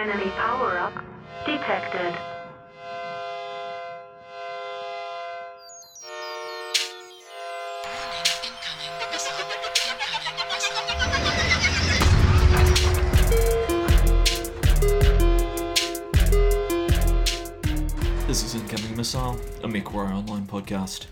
Enemy power-up detected. This is Incoming Missile, a MechWarrior Online podcast.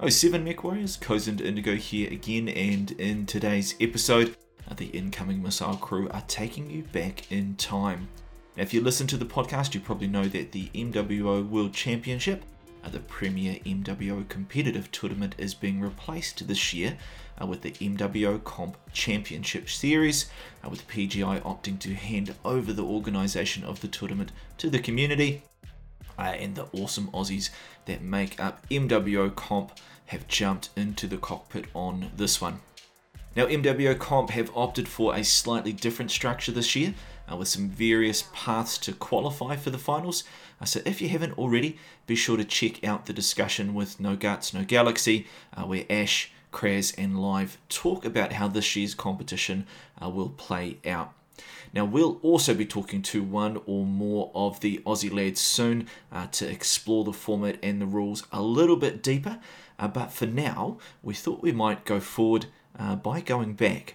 Oh, seven MechWarriors, Cozened Indigo here again, and in today's episode, the Incoming Missile crew are taking you back in time. Now, if you listen to the podcast, you probably know that the MWO World Championship, the premier MWO competitive tournament, is being replaced this year uh, with the MWO Comp Championship Series, uh, with PGI opting to hand over the organisation of the tournament to the community uh, and the awesome Aussies that make up MWO Comp have jumped into the cockpit on this one. Now, MWO Comp have opted for a slightly different structure this year uh, with some various paths to qualify for the finals. Uh, so, if you haven't already, be sure to check out the discussion with No Guts, No Galaxy, uh, where Ash, Kraz, and Live talk about how this year's competition uh, will play out. Now, we'll also be talking to one or more of the Aussie lads soon uh, to explore the format and the rules a little bit deeper. Uh, but for now, we thought we might go forward uh, by going back.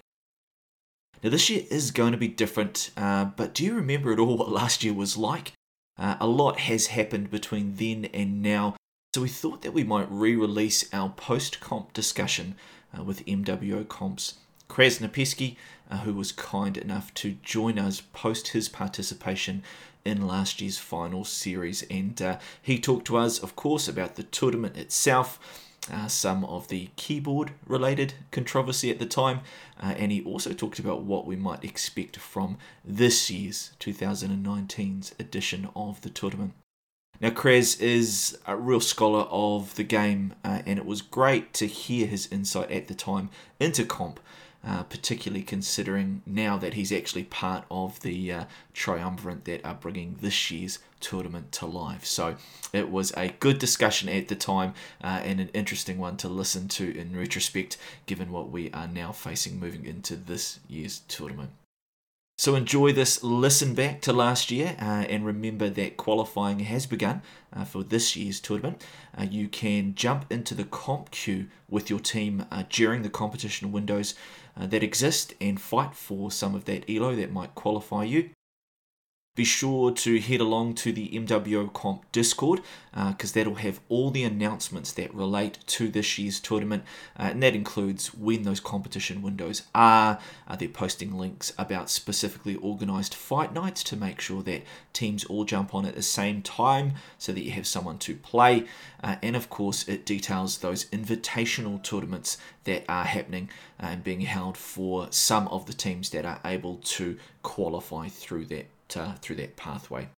Now, this year is going to be different, uh, but do you remember at all what last year was like? Uh, a lot has happened between then and now, so we thought that we might re release our post comp discussion uh, with MWO Comps. Kraz uh, who was kind enough to join us post his participation in last year's final series. And uh, he talked to us, of course, about the tournament itself, uh, some of the keyboard related controversy at the time, uh, and he also talked about what we might expect from this year's 2019's edition of the tournament. Now, Kraz is a real scholar of the game, uh, and it was great to hear his insight at the time into comp uh, particularly considering now that he's actually part of the uh, triumvirate that are bringing this year's tournament to life. So it was a good discussion at the time uh, and an interesting one to listen to in retrospect, given what we are now facing moving into this year's tournament. So enjoy this listen back to last year uh, and remember that qualifying has begun uh, for this year's tournament. Uh, you can jump into the comp queue with your team uh, during the competition windows uh, that exist and fight for some of that elo that might qualify you. Be sure to head along to the MWO Comp Discord because uh, that'll have all the announcements that relate to this year's tournament, uh, and that includes when those competition windows are. Uh, they're posting links about specifically organised fight nights to make sure that teams all jump on at the same time so that you have someone to play. Uh, and of course, it details those invitational tournaments that are happening and being held for some of the teams that are able to qualify through that uh, through that pathway.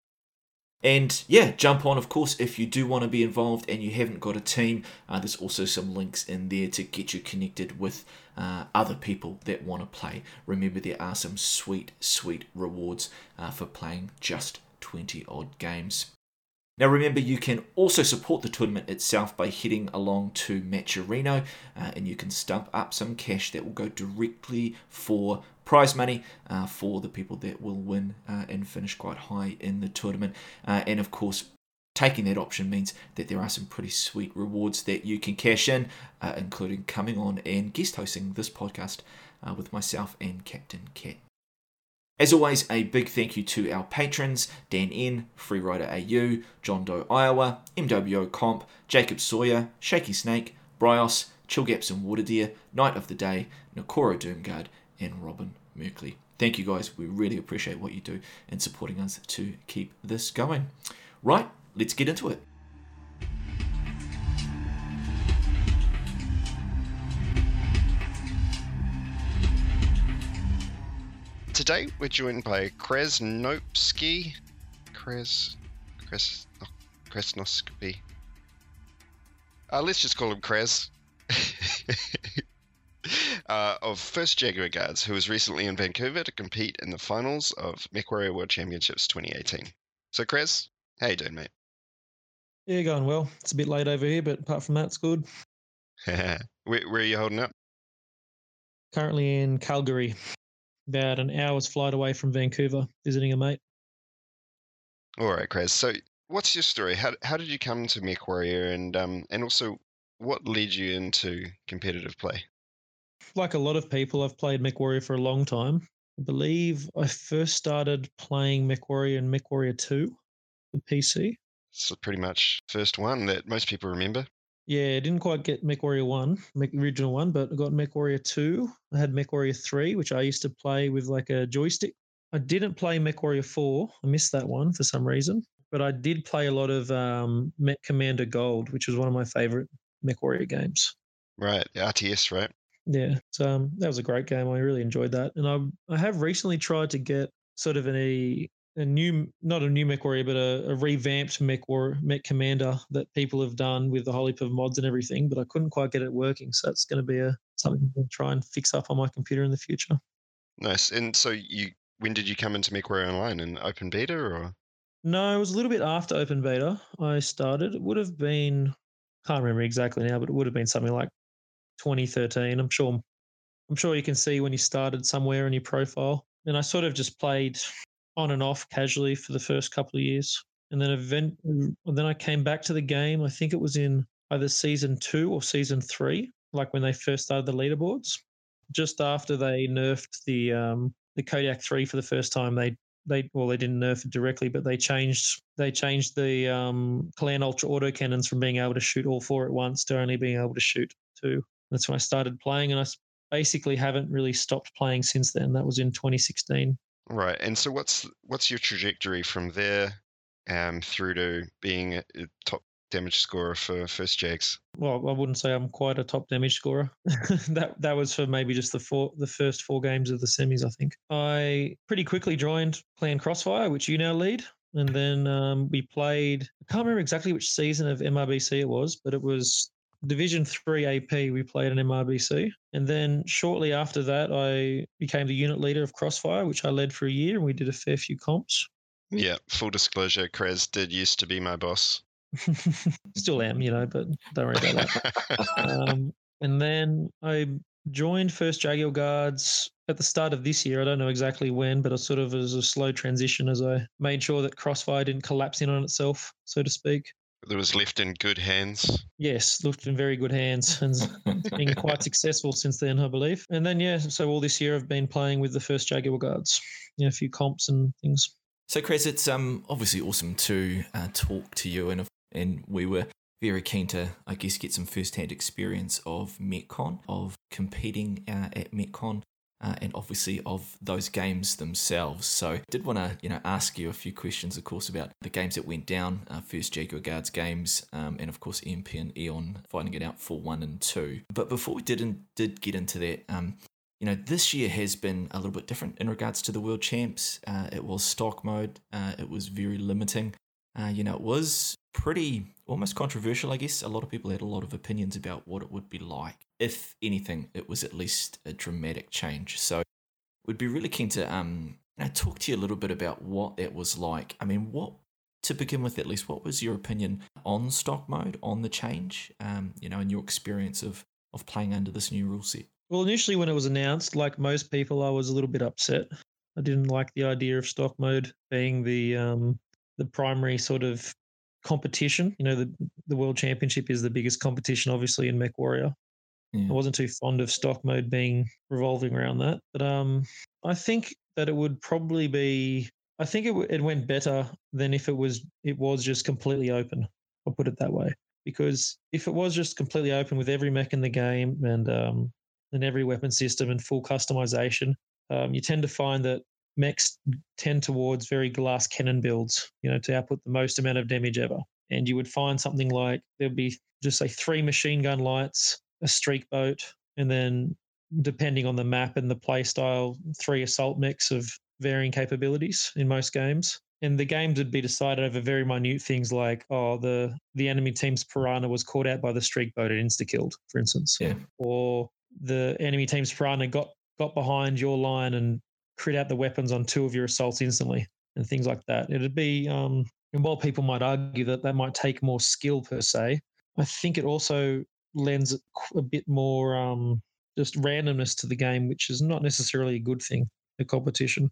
And yeah, jump on, of course, if you do want to be involved and you haven't got a team. Uh, there's also some links in there to get you connected with uh, other people that want to play. Remember, there are some sweet, sweet rewards uh, for playing just 20 odd games. Now, remember, you can also support the tournament itself by heading along to Matcherino uh, and you can stump up some cash that will go directly for prize money uh, for the people that will win uh, and finish quite high in the tournament. Uh, and of course, taking that option means that there are some pretty sweet rewards that you can cash in, uh, including coming on and guest hosting this podcast uh, with myself and Captain Cat. As always, a big thank you to our patrons Dan N, Freerider AU, John Doe Iowa, MWO Comp, Jacob Sawyer, Shaky Snake, Bryos, Chillgaps and Waterdeer, Night of the Day, Nakoro Doomguard, and Robin Merkley. Thank you guys. We really appreciate what you do in supporting us to keep this going. Right, let's get into it. Today we're joined by Kraz Nopsky. Kraz. Kraz. Oh, Kresnoscopy. Uh, let's just call him Kraz. uh, of First Jaguar Guards, who was recently in Vancouver to compete in the finals of MechWarrior World Championships 2018. So, Kraz, how you doing, mate? Yeah, going well. It's a bit late over here, but apart from that, it's good. where, where are you holding up? Currently in Calgary, about an hour's flight away from Vancouver, visiting a mate. All right, Kraz. So, what's your story? How how did you come to MechWarrior, and um, and also what led you into competitive play? Like a lot of people, I've played MechWarrior for a long time. I believe I first started playing MechWarrior in MechWarrior 2, the PC. So pretty much first one that most people remember. Yeah, I didn't quite get MechWarrior 1, Mech, original one, but I got MechWarrior 2. I had MechWarrior 3, which I used to play with like a joystick. I didn't play MechWarrior 4. I missed that one for some reason. But I did play a lot of um, Mech Commander Gold, which was one of my favorite MechWarrior games. Right, RTS, right? Yeah, so um, that was a great game. I really enjoyed that, and I I have recently tried to get sort of an, a new not a new mech warrior but a, a revamped mech war mech commander that people have done with the whole heap of mods and everything but i couldn't quite get it working. So that's going to be a something i'll try and fix up on my computer in the future. Nice. And so you when did you come into MechWarrior Online? In open beta or? no it was a little bit after open beta i started. It would have been can't remember exactly now but it would have been something like 2013 i'm sure i'm sure you can see when you started somewhere in your profile. And i sort of just played on and off casually for the first couple of years. And then event, then I came back to the game. I think it was in either season two or season three, like when they first started the leaderboards. Just after they nerfed the um, the Kodiak three for the first time, they they well they didn't nerf it directly, but they changed they changed the um, Clan Ultra auto cannons from being able to shoot all four at once to only being able to shoot two. That's when I started playing, and I basically haven't really stopped playing since then. That was in 2016. Right. And so what's what's your trajectory from there um, through to being a, top damage scorer for First Jags? Well, I wouldn't say I'm quite a top damage scorer. that that was for maybe just the four the first four games of the semis. I think I pretty quickly joined Clan Crossfire, which you now lead, and then um, we played. I can't remember exactly which season of MRBC it was, but it was Division 3 AP, we played an MRBC. And then shortly after that, I became the unit leader of Crossfire, which I led for a year, and we did a fair few comps. Yeah, full disclosure, Krez did used to be my boss. Still am, you know, but don't worry about that. um, and then I joined First Jaguar Guards at the start of this year. I don't know exactly when, but I sort of as a slow transition as I made sure that Crossfire didn't collapse in on itself, so to speak. It was left in good hands. Yes, left in very good hands and it's been quite successful since then, I believe. And then, yeah, so all this year I've been playing with the first Jaguar Guards, you know, a few comps and things. So, Chris, it's um obviously awesome to uh, talk to you, and and we were very keen to, I guess, get some first-hand experience of MechCon, of competing uh, at MechCon, uh, and obviously of those games themselves. So, I did want to, you know, ask you a few questions, of course, about the games that went down, uh, first Jaguar Guards games, um, and of course EMP and Eon finding it out for one and two. But before we did did get into that, um, you know, this year has been a little bit different in regards to the World Champs. Uh, it was stock mode. Uh, it was very limiting. Uh, you know, it was pretty almost controversial, I guess. A lot of people had a lot of opinions about what it would be like. If anything, it was at least a dramatic change. So we'd be really keen to um, you know, talk to you a little bit about what that was like. I mean, what to begin with, at least, what was your opinion on stock mode, on the change, um, you know, and your experience of of playing under this new rule set? Well, initially when it was announced, like most people, I was a little bit upset. I didn't like the idea of stock mode being the um, the primary sort of competition. You know, the the world championship is the biggest competition, obviously, in Mech Warrior. Yeah. I wasn't too fond of stock mode being revolving around that, but um, I think that it would probably be. I think it it went better than if it was it was just completely open. I'll put it that way. Because if it was just completely open with every mech in the game and um, and every weapon system and full customization, um, you tend to find that mechs tend towards very glass cannon builds, you know, to output the most amount of damage ever. And you would find something like there'd be just say three machine gun lights, a streak boat, and then depending on the map and the play style, three assault mechs of varying capabilities in most games. And the games would be decided over very minute things like, oh, the the enemy team's piranha was caught out by the streak boat and insta killed, for instance. Yeah. Or the enemy team's piranha got got behind your line and crit out the weapons on two of your assaults instantly and things like that. It'd be, um, and while people might argue that that might take more skill per se, I think it also lends a bit more um, just randomness to the game, which is not necessarily a good thing. The competition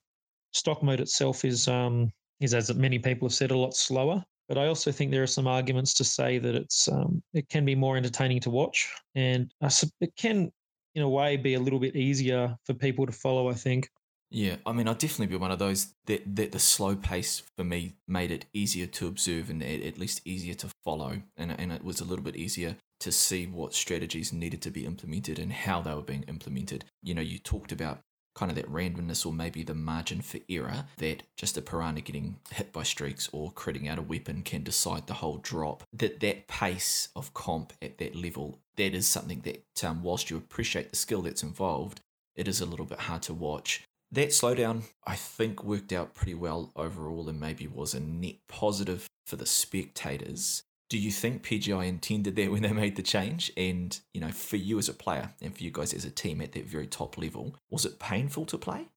stock mode itself is um, is, as many people have said, a lot slower. But I also think there are some arguments to say that it's um, it can be more entertaining to watch, and uh, it can, in a way, be a little bit easier for people to follow. I think. Yeah, I mean, I'd definitely be one of those that, that the slow pace for me made it easier to observe and at least easier to follow, and and it was a little bit easier to see what strategies needed to be implemented and how they were being implemented. You know, you talked about kind of that randomness or maybe the margin for error that just a piranha getting hit by streaks or critting out a weapon can decide the whole drop. That that pace of comp at that level, that is something that um, whilst you appreciate the skill that's involved, it is a little bit hard to watch. That slowdown, I think, worked out pretty well overall and maybe was a net positive for the spectators do you think PGI intended that when they made the change? And, you know, for you as a player and for you guys as a team at that very top level, was it painful to play?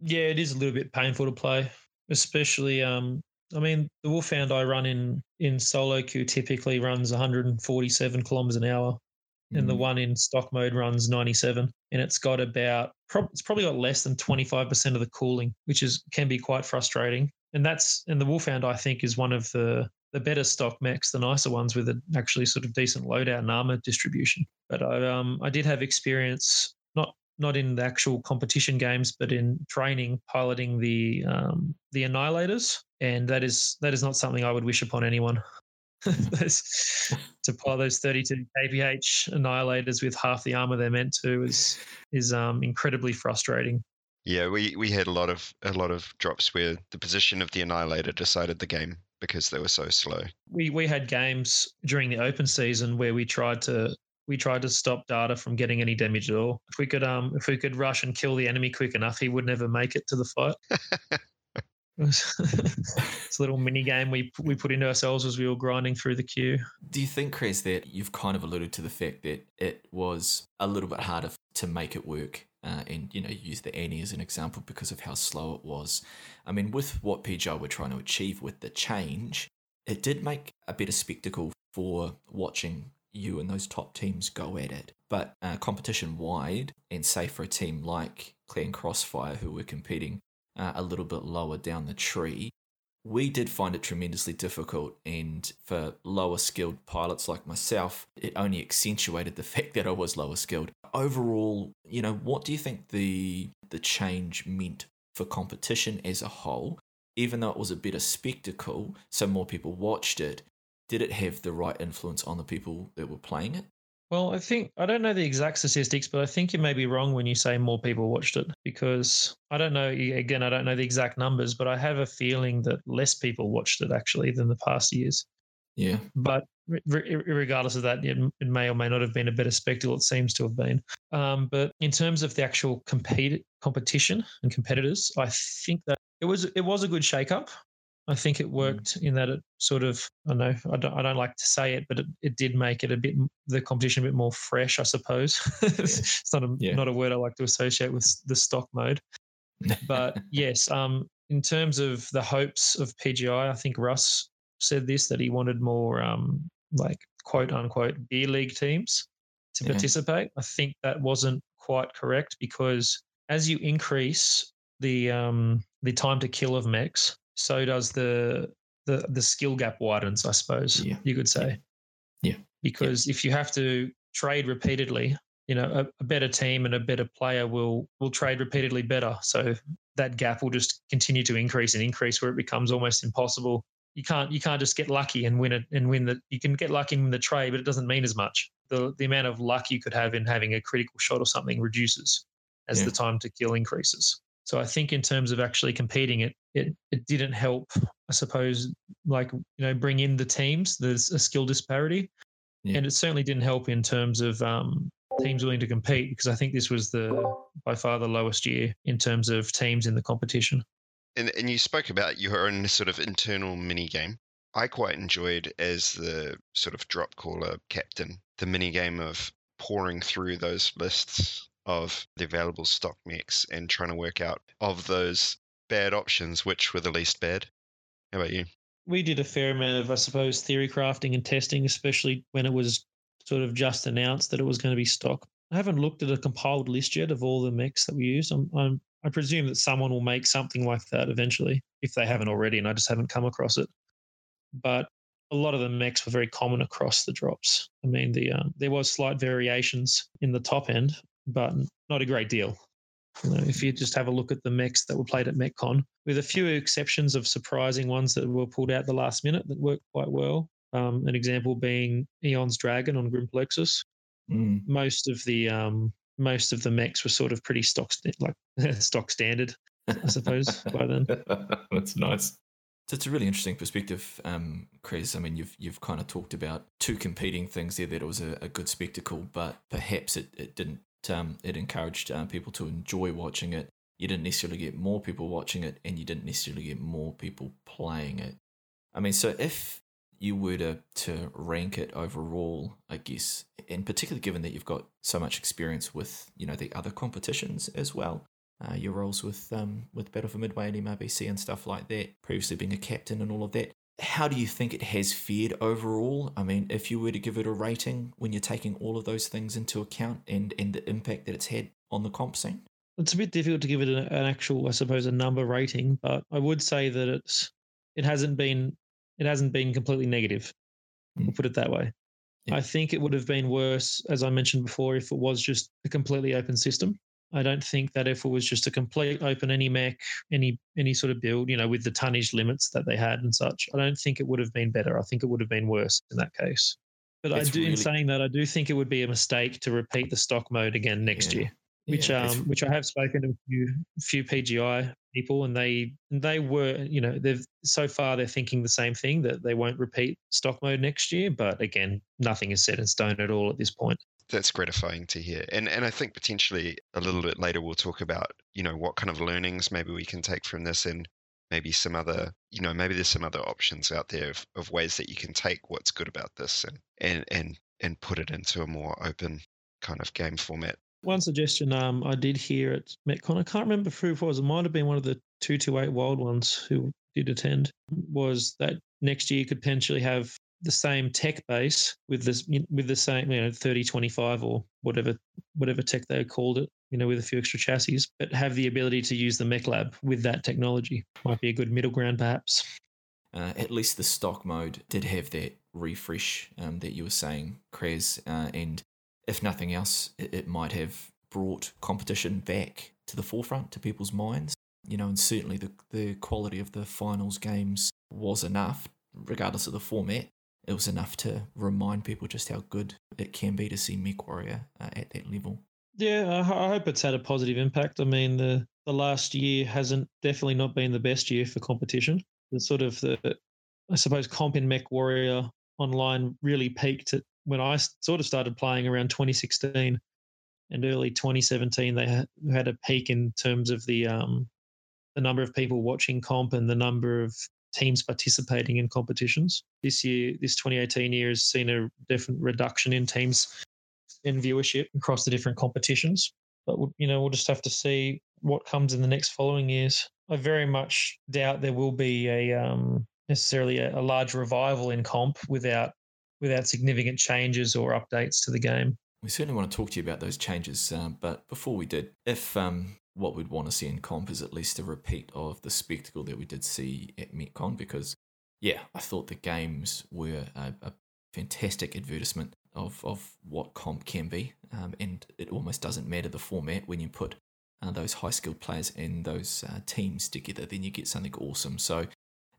Yeah, it is a little bit painful to play, especially um I mean, the Wolfhound I run in in solo queue typically runs 147 kilometers an hour. And the mm. one in stock mode runs 97, and it's got about it's probably got less than 25% of the cooling, which is can be quite frustrating. And that's and the Wolfhound I think is one of the the better stock mechs, the nicer ones with an actually sort of decent loadout and armor distribution. But I um I did have experience not not in the actual competition games, but in training piloting the um, the annihilators, and that is that is not something I would wish upon anyone. to pilot those 32 kph annihilators with half the armor they're meant to is is um, incredibly frustrating. Yeah, we, we had a lot of a lot of drops where the position of the annihilator decided the game because they were so slow. We we had games during the open season where we tried to we tried to stop data from getting any damage at all. If we could um if we could rush and kill the enemy quick enough, he would never make it to the fight. it's a little mini game we we put into ourselves as we were grinding through the queue. Do you think, Chris, that you've kind of alluded to the fact that it was a little bit harder to make it work uh, and you know use the Annie as an example because of how slow it was. I mean, with what PGI were trying to achieve with the change, it did make a better spectacle for watching you and those top teams go at it. But uh, competition wide, and say for a team like Clan Crossfire, who were competing uh, a little bit lower down the tree, we did find it tremendously difficult. And for lower skilled pilots like myself, it only accentuated the fact that I was lower skilled. Overall, you know, what do you think the the change meant for competition as a whole? Even though it was a better spectacle, so more people watched it, did it have the right influence on the people that were playing it? Well, I think I don't know the exact statistics, but I think you may be wrong when you say more people watched it because I don't know. Again, I don't know the exact numbers, but I have a feeling that less people watched it actually than the past years. Yeah. But re- regardless of that, it, it, may or may not have been a better spectacle. It seems to have been. Um, but in terms of the actual compete competition and competitors, I think that it was it was a good shake-up. I think it mm. worked in that it sort of I know I don't I don't like to say it, but it, it did make it a bit the competition a bit more fresh, I suppose. Yeah. it's not a yeah. not a word I like to associate with the stock mode. But yes, um, in terms of the hopes of PGI, I think Russ said this that he wanted more um, like quote unquote beer league teams to yeah. participate. I think that wasn't quite correct because as you increase the um, the time to kill of mechs, so does the the the skill gap widens, I suppose yeah. you could say. Yeah. Because yeah. if you have to trade repeatedly, you know, a, a, better team and a better player will will trade repeatedly better. So that gap will just continue to increase and increase where it becomes almost impossible. You can't you can't just get lucky and win it and win the you can get lucky in the trade, but it doesn't mean as much. The the amount of luck you could have in having a critical shot or something reduces as yeah. the time to kill increases. So I think in terms of actually competing, it it it didn't help. I suppose like you know bring in the teams. There's a skill disparity, yeah. and it certainly didn't help in terms of um, teams willing to compete because I think this was the by far the lowest year in terms of teams in the competition. And and you spoke about your own sort of internal mini game. I quite enjoyed as the sort of drop caller captain the mini game of pouring through those lists of the available stock mechs and trying to work out of those bad options which were the least bad. How about you? We did a fair amount of, I suppose, theory crafting and testing, especially when it was sort of just announced that it was going to be stock. I haven't looked at a compiled list yet of all the mechs that we use. I'm, I'm I presume that someone will make something like that eventually, if they haven't already, and I just haven't come across it. But a lot of the mechs were very common across the drops. I mean, the um, there was slight variations in the top end, but not a great deal. You know, if you just have a look at the mechs that were played at MechCon, with a few exceptions of surprising ones that were pulled out the last minute that worked quite well. Um, an example being Eon's Dragon on Grim Plexus. Mm. Most of the um, most of the mechs were sort of pretty stock st- like stock standard, I suppose. by then, That's nice. So it's a really interesting perspective, um, Chris. I mean, you've you've kind of talked about two competing things there. That it was a, a good spectacle, but perhaps it, it didn't. Um, it encouraged um, people to enjoy watching it. You didn't necessarily get more people watching it, and you didn't necessarily get more people playing it. I mean, so if you were to, to rank it overall, I guess, and particularly given that you've got so much experience with you know the other competitions as well, uh, your roles with um, with Battle for Midway and MRBC and stuff like that, previously being a captain and all of that. How do you think it has fared overall? I mean, if you were to give it a rating when you're taking all of those things into account and, and the impact that it's had on the comp scene? it's a bit difficult to give it an, an actual, I suppose, a number rating. But I would say that it's it hasn't been it hasn't been completely negative. We'll Mm. put it that way. Yeah. I think it would have been worse, as I mentioned before, if it was just a completely open system. I don't think that if it was just a complete open any mech, any any sort of build, you know, with the tonnage limits that they had and such, I don't think it would have been better. I think it would have been worse in that case. But It's I do, really- in saying that, I do think it would be a mistake to repeat the stock mode again next Yeah. year which Yeah, um which I have spoken to a few few PGI people and they they were you know they've so far they're thinking the same thing that they won't repeat stock mode next year but again nothing is set in stone at all at this point That's gratifying to hear. And and I think potentially a little bit later we'll talk about, you know, what kind of learnings maybe we can take from this and maybe some other, you know, maybe there's some other options out there of, of ways that you can take what's good about this and and and and put it into a more open kind of game format. One suggestion um I did hear at MechCon I can't remember who it was it might have been one of the 228 wild ones who did attend was that next year you could potentially have the same tech base with this with the same you know 3025 or whatever whatever tech they called it you know with a few extra chassis but have the ability to use the mech lab with that technology. Might be a good middle ground perhaps. Uh, at least the stock mode did have that refresh um, that you were saying, Krez, uh, and if nothing else, it, it might have brought competition back to the forefront to people's minds. You know, and certainly the the quality of the finals games was enough, regardless of the format. It was enough to remind people just how good it can be to see MechWarrior uh, at that level. Yeah, I, I hope it's had a positive impact. I mean, the the last year hasn't definitely not been the best year for competition. The sort of the, I suppose, comp in Mech Warrior online really peaked at when I sort of started playing around 2016 and early 2017. They had, had a peak in terms of the um the number of people watching comp and the number of teams participating in competitions. This year, this 2018 year has seen a different reduction in teams in viewership across the different competitions. But you know, we'll just have to see what comes in the next following years. I very much doubt there will be a um, necessarily a, a large revival in comp without without significant changes or updates to the game. We certainly want to talk to you about those changes, um, but before we did, if um, what we'd want to see in comp is at least a repeat of the spectacle that we did see at MechCon, because yeah, I thought the games were a, a fantastic advertisement of, of what comp can be, um, and it almost doesn't matter the format when you put uh, those high skilled players and those uh, teams together, then you get something awesome. So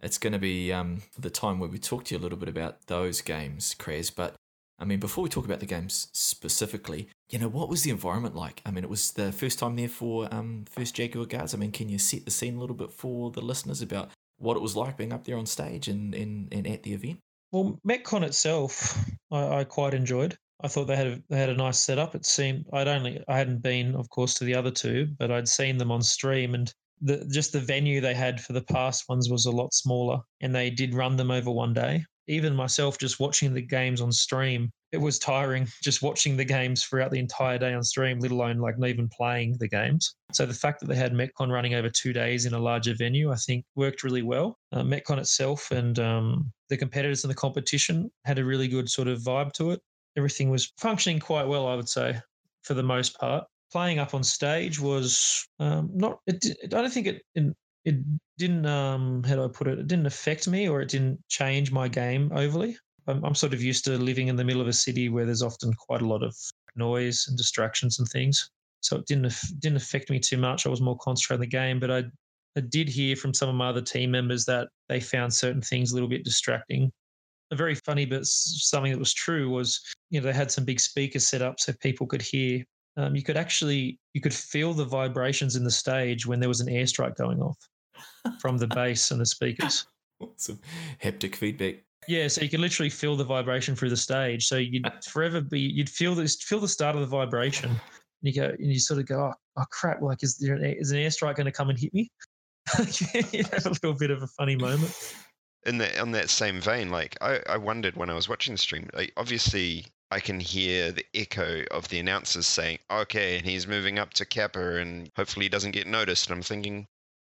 it's going to be um, the time where we talk to you a little bit about those games, Kraz. But I mean, before we talk about the games specifically, you know, what was the environment like? I mean, it was the first time there for um, First Jaguar Guards. I mean, can you set the scene a little bit for the listeners about what it was like being up there on stage and, and, and at the event? Well, MechCon itself, I, I quite enjoyed. I thought they had a, they had a nice setup. It seemed I'd only I hadn't been, of course, to the other two, but I'd seen them on stream, and the just the venue they had for the past ones was a lot smaller, and they did run them over one day. Even myself, just watching the games on stream, it was tiring just watching the games throughout the entire day on stream, let alone like not even playing the games. So the fact that they had MechCon running over two days in a larger venue, I think worked really well. Uh, MechCon itself and um, the competitors in the competition had a really good sort of vibe to it. Everything was functioning quite well, I would say, for the most part. Playing up on stage was um, not. It, I don't think it it, didn't. Um, how do I put it? It didn't affect me, or it didn't change my game overly. I'm, I'm sort of used to living in the middle of a city where there's often quite a lot of noise and distractions and things. So it didn't didn't affect me too much. I was more concentrated on the game, but I I did hear from some of my other team members that they found certain things a little bit distracting. A very funny, but something that was true was, you know, they had some big speakers set up so people could hear. Um, you could actually you could feel the vibrations in the stage when there was an airstrike going off from the bass and the speakers. Some haptic feedback. Yeah, so you can literally feel the vibration through the stage. So you'd forever be you'd feel this feel the start of the vibration. And you go and you sort of go, oh, oh crap! Like, is there an, air- is an airstrike going to come and hit me? you have a little bit of a funny moment. in that on that same vein, like I, I wondered when I was watching the stream, like obviously I can hear the echo of the announcers saying, "Okay," and he's moving up to Kappa, and hopefully he doesn't get noticed. And I'm thinking,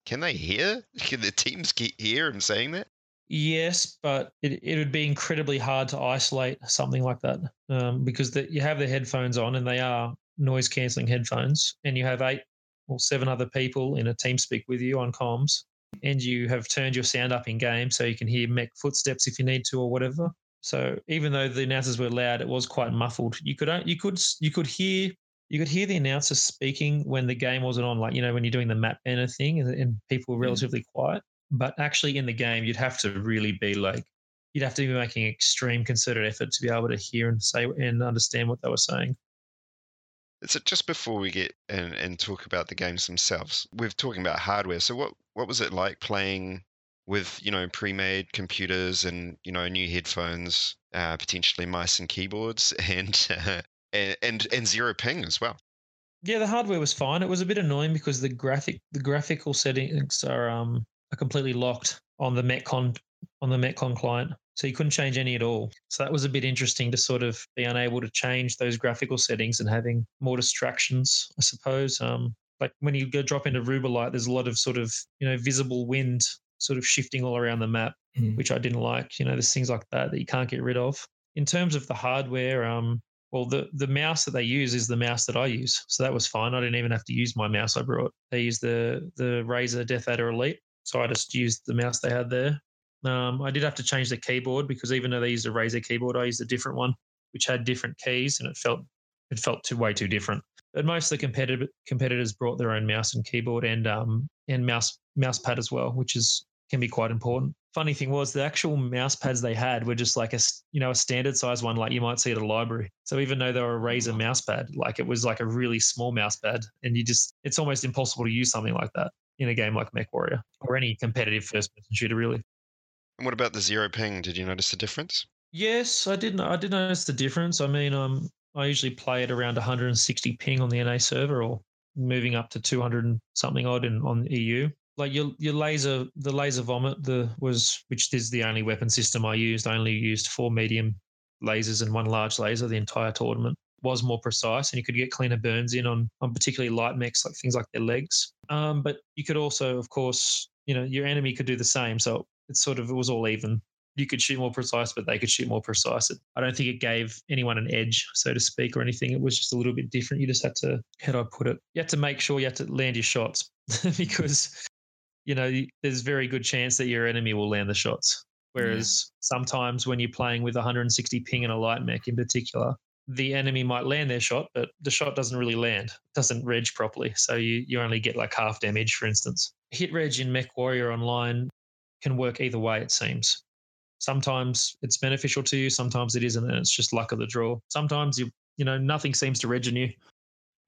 can they hear? Can the teams hear him saying that? Yes, but it, it would be incredibly hard to isolate something like that um, because the, you have the headphones on and they are noise cancelling headphones, and you have eight or seven other people in a team speak with you on comms, and you have turned your sound up in game so you can hear mech footsteps if you need to or whatever. So even though the announcers were loud, it was quite muffled. You could you could you could hear you could hear the announcers speaking when the game wasn't on, like you know when you're doing the map banner thing, and, and people were Mm. relatively quiet. But actually, in the game, you'd have to really be like you'd have to be making extreme concerted effort to be able to hear and say and understand what they were saying. So just before we get and, and talk about the games themselves, we're talking about hardware. So what what was it like playing with you know pre-made computers and you know new headphones, uh, potentially mice and keyboards, and uh, and, and zero ping as well? Yeah, the hardware was fine. It was a bit annoying because the graphic the graphical settings are um are completely locked on the MechCon on the MechCon client. So you couldn't change any at all. So that was a bit interesting to sort of be unable to change those graphical settings and having more distractions, I suppose. Um like when you go drop into Rubellite, there's a lot of sort of, you know, visible wind sort of shifting all around the map Mm. which I didn't like. You know, there's things like that that you can't get rid of. In terms of the hardware, um, well, the the mouse that they use is the mouse that I use, so that was fine. I didn't even have to use my mouse I brought. They used the the Razer Death Adder Elite, so I just used the mouse they had there. Um, I did have to change the keyboard because even though they used a Razer keyboard, I used a different one, which had different keys, and it felt it felt too way too different. But most of the competitive competitors brought their own mouse and keyboard and um and mouse mouse pad as well, which is can be quite important. Funny thing was the actual mouse pads they had were just like a you know a standard size one like you might see at a library. So even though they were a Razer mouse pad, like it was like a really small mouse pad, and you just it's almost impossible to use something like that in a game like MechWarrior or any competitive first person shooter really. And what about the zero ping? Did you notice the difference? Yes, I did. I did notice the difference. I mean, um, I usually play at around 160 ping on the NA server, or moving up to 200 and something odd in, on EU. Like your your laser, the laser vomit, the was which is the only weapon system I used. I only used four medium lasers and one large laser the entire tournament. Was more precise, and you could get cleaner burns in on on particularly light mechs, like things like their legs. Um, but you could also, of course, you know, your enemy could do the same. So it's sort of it was all even you could shoot more precise, but they could shoot more precise. It, I don't think it gave anyone an edge, so to speak, or anything. It was just a little bit different. You just had to, how do I put it? You had to make sure you had to land your shots because, you know, there's very good chance that your enemy will land the shots. Whereas sometimes when you're playing with 160 ping and a light mech in particular, the enemy might land their shot, but the shot doesn't really land, doesn't reg properly. So you, you only get like half damage, for instance. Hit reg in Mech Warrior Online can work either way, it seems sometimes it's beneficial to you sometimes it isn't and it's just luck of the draw. Sometimes you you know nothing seems to regen you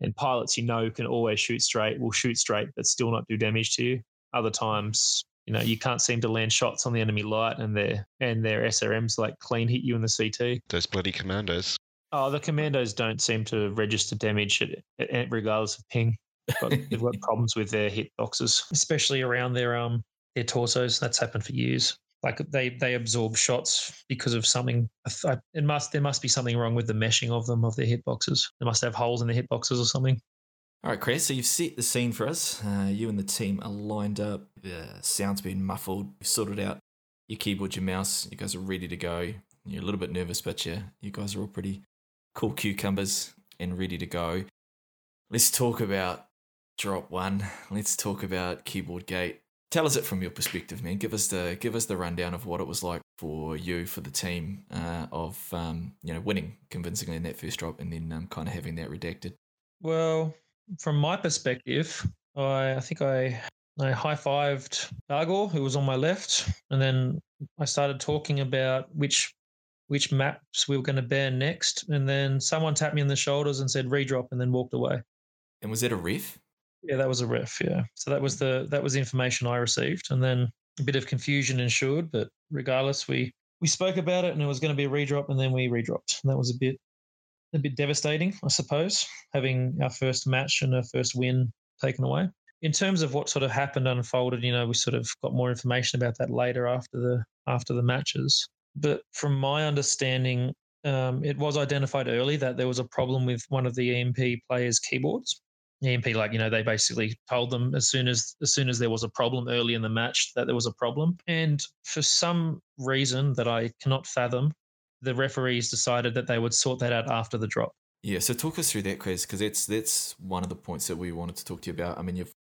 and pilots you know can always shoot straight will shoot straight but still not do damage to you. Other times you know you can't seem to land shots on the enemy light and their and their srms like clean hit you in the ct Those bloody commandos. oh the commandos don't seem to register damage at, at, regardless of ping but they've got problems with their hit boxes especially around their um their torsos. That's happened for years like they they absorb shots because of something. It must there must be something wrong with the meshing of them of their hitboxes. They must have holes in the hitboxes or something. All right, Chris, so you've set the scene for us. Uh, you and the team are lined up. The sound's been muffled. You've sorted out your keyboard, your mouse. You guys are ready to go. You're a little bit nervous, but you, you guys are all pretty cool cucumbers and ready to go. let's talk about drop one. Let's talk about keyboard gate. Tell us it from your perspective, man. Give us the give us the rundown of what it was like for you, for the team, uh, of um, you know winning convincingly in that first drop, and then um, kind of having that redacted. Well, from my perspective, I, I think I I high fived Dargor, who was on my left, and then I started talking about which which maps we were going to ban next, and then someone tapped me on the shoulders and said redrop, and then walked away. And was that a ref? Yeah, that was a ref. Yeah, so that was the that was the information I received, and then a bit of confusion ensued. But regardless, we we spoke about it, and it was going to be a redrop, and then we redropped, and that was a bit a bit devastating, I suppose, having our first match and our first win taken away in terms of what sort of happened unfolded, you know, we sort of got more information about that later after the after the matches. But from my understanding, um, it was identified early that there was a problem with one of the EMP players' keyboards. EMP, like you know, they basically told them as soon as as soon as there was a problem early in the match that there was a problem, and for some reason that I cannot fathom, the referees decided that they would sort that out after the drop. Yeah, so talk us through that, Chris, because that's that's one of the points that we wanted to talk to you about. I mean, you've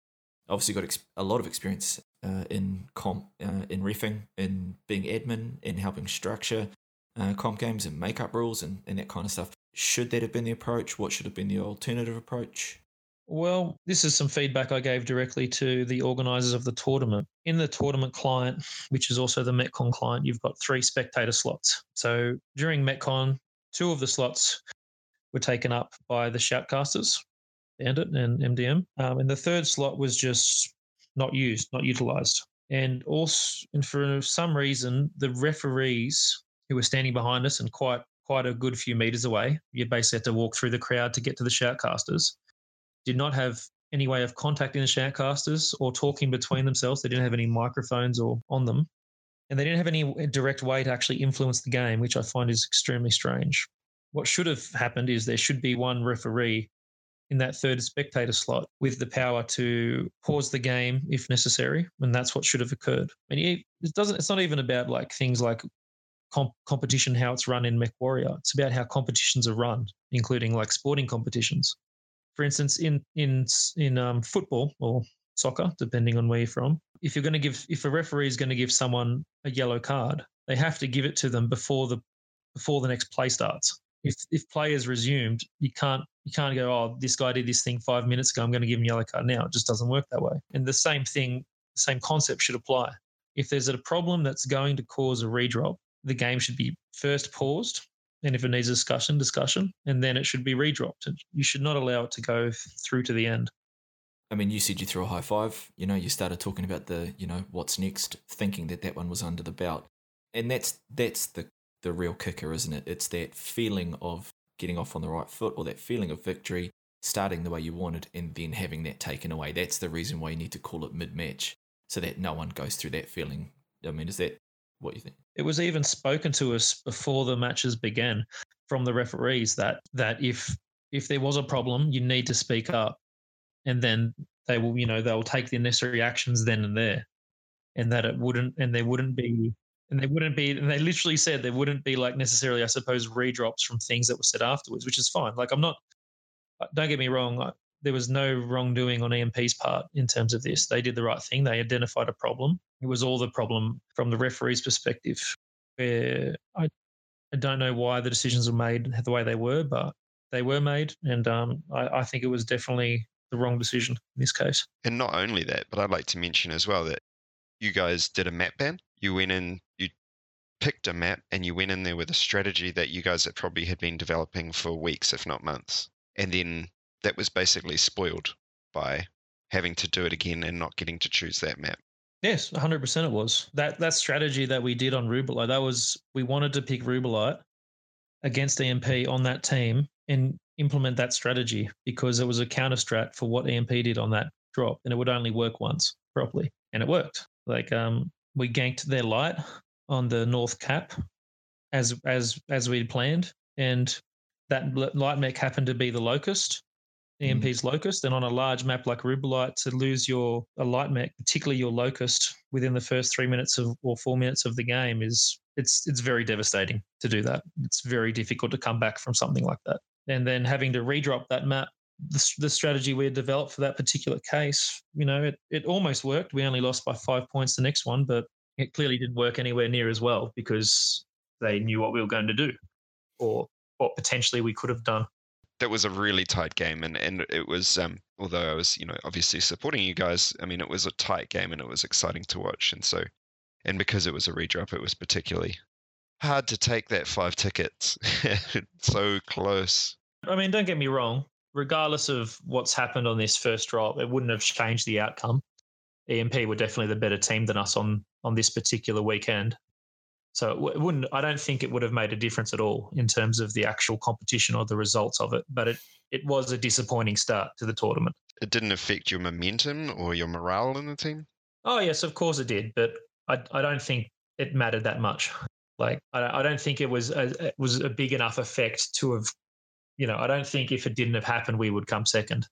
obviously got ex- a lot of experience uh, in comp, uh, in refing, in being admin, in helping structure uh, comp games and makeup rules and, and that kind of stuff. Should that have been the approach? What should have been the alternative approach? Well, this is some feedback I gave directly to the organisers of the tournament. In the tournament client, which is also the MechCon client, you've got three spectator slots. So during MechCon, two of the slots were taken up by the shoutcasters, Bandit and MDM. Um, and the third slot was just not used, not utilized. And also, and for some reason, the referees who were standing behind us and quite quite a good few meters away, you basically had to walk through the crowd to get to the shoutcasters, did not have any way of contacting the shoutcasters or talking between themselves. They didn't have any microphones or on them. And they didn't have any direct way to actually influence the game, which I find is extremely strange. What should have happened is there should be one referee in that third spectator slot with the power to pause the game if necessary, and that's what should have occurred. And it doesn't. It's not even about like things like comp- competition, how it's run in MechWarrior. It's about how competitions are run, including like sporting competitions. For instance, in in in um, football or soccer, depending on where you're from, if you're going to give, if a referee is going to give someone a yellow card, they have to give it to them before the before the next play starts if if players resumed, you can't you can't go, oh, this guy did this thing five minutes ago. I'm going to give him a yellow card now. It just doesn't work that way. And the same thing, same concept should apply. If there's a problem that's going to cause a redrop, the game should be first paused, and if it needs discussion, discussion, and then it should be redropped. You should not allow it to go through to the end. I mean, you said you threw a high five. You know, you started talking about the, you know, what's next, thinking that that one was under the belt, and that's that's the the real kicker, isn't it? It's that feeling of getting off on the right foot or that feeling of victory, starting the way you wanted, and then having that taken away. That's the reason why you need to call it mid match so that no one goes through that feeling. I mean, is that what you think? It was even spoken to us before the matches began from the referees that that if if there was a problem, you need to speak up, and then they will, you know, they will take the necessary actions then and there, and that it wouldn't, and there wouldn't be and they wouldn't be and they literally said there wouldn't be like necessarily i suppose redrops from things that were said afterwards which is fine. Like i'm not don't get me wrong there was no wrongdoing on emp's part in terms of this. They did the right thing. They identified a problem. It was all the problem from the referee's perspective. Where i, I don't know why the decisions were made the way they were but they were made and um, I, I think it was definitely the wrong decision in this case. And not only that but i'd like to mention as well that you guys did a map ban. You went in, you picked a map, and you went in there with a strategy that you guys had probably had been developing for weeks, if not months. And then that was basically spoiled by having to do it again and not getting to choose that map. Yes, 100% it was. That that strategy that we did on Rubellite, that was we wanted to pick Rubellite against EMP on that team and implement that strategy because it was a counter strat for what EMP did on that drop and it would only work once properly and it worked. Like um we ganked their light on the north cap as as as we'd planned, and that light mech happened to be the locust, EMP's mm. locust, and on a large map like Rubellite, to lose your a light mech, particularly your locust, within the first three minutes of or four minutes of the game is it's it's very devastating to do that. It's very difficult to come back from something like that. And then having to redrop that map the, the strategy we had developed for that particular case. You know, it, it almost worked. We only lost by five points the next one, but it clearly didn't work anywhere near as well because they knew what we were going to do or what potentially we could have done. That was a really tight game and, and it was um although I was, you know, obviously supporting you guys, I mean it was a tight game and it was exciting to watch and so and because it was a redrop it was particularly hard to take that five tickets. so close. I mean, don't get me wrong. Regardless of what's happened on this first drop, it wouldn't have changed the outcome. EMP were definitely the better team than us on on this particular weekend. So it, w- it wouldn't. I don't think it would have made a difference at all in terms of the actual competition or the results of it. But it it was a disappointing start to the tournament. It didn't affect your momentum or your morale in the team. Oh yes, of course it did, but I I don't think it mattered that much. Like I don't- I don't think it was a, it was a big enough effect to have, you know, I don't think if it didn't have happened we would come second.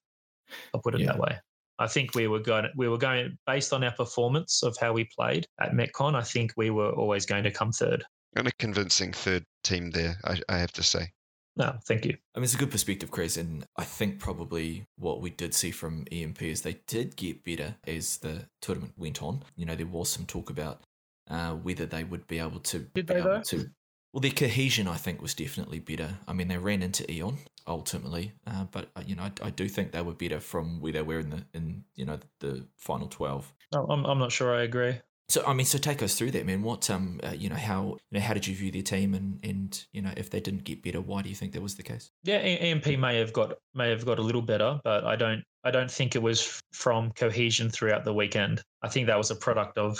I'll put it Yeah. that way. I think we were going we were going based on our performance of how we played at MechCon. I think we were always going to come third. And a convincing third team there, I, I have to say. No, thank you. I mean, it's a good perspective, Chris, and I think probably what we did see from EMP is they did get better as the tournament went on. You know, there was some talk about uh, whether they would be able to. Did they, though? To, well, their cohesion, I think, was definitely better. I mean, they ran into Eon ultimately, uh, but uh, you know, I, I do think they were better from where they were in the in you know the final twelve. No, I'm I'm not sure I agree. So I mean, so take us through that, man. What um, uh, you know, how you know, how did you view their team, and and you know, if they didn't get better, why do you think that was the case? Yeah, EMP may have got may have got a little better, but I don't I don't think it was from cohesion throughout the weekend. I think that was a product of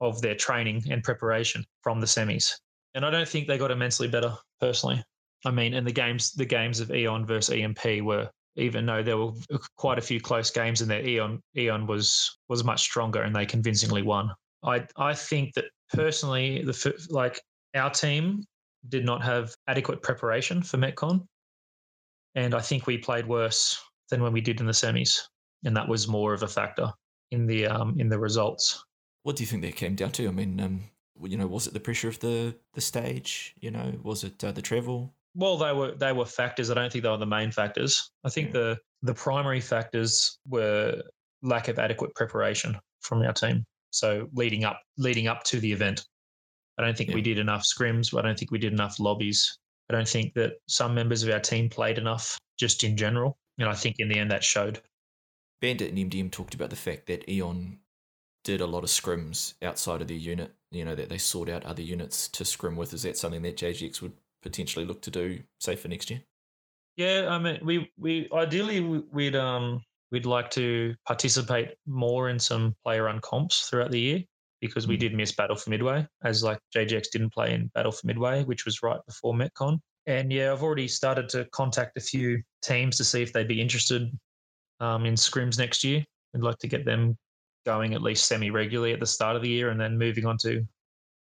of their training and preparation from the semis. And I don't think they got immensely better personally. I mean, in the games the games of Eon versus EMP were even though there were quite a few close games in there, Eon Eon was was much stronger and they convincingly won. I I think that personally, the like our team did not have adequate preparation for MechCon and I think we played worse than when we did in the semis, and that was more of a factor in the um, in the results. What do you think that came down to? I mean, um, you know, was it the pressure of the the stage? You know, was it uh, the travel? Well, they were they were factors. I don't think they were the main factors. I think the the primary factors were lack of adequate preparation from our team. So leading up leading up to the event, I don't think we did enough scrims. I don't think we did enough lobbies. I don't think that some members of our team played enough, just in general. And I think in the end that showed. Bandit and MDM talked about the fact that Eon did a lot of scrims outside of their unit. You know, that they sought out other units to scrim with. Is that something that JGX would potentially look to do, say, for next year? Yeah, I mean, we we ideally we- we'd um we'd like to participate more in some player run comps throughout the year because we Mm. did miss Battle for Midway, as like JGX didn't play in Battle for Midway, which was right before MechCon. And yeah, I've already started to contact a few teams to see if they'd be interested um, in scrims next year. We'd like to get them going at least semi regularly at the start of the year, and then moving on to,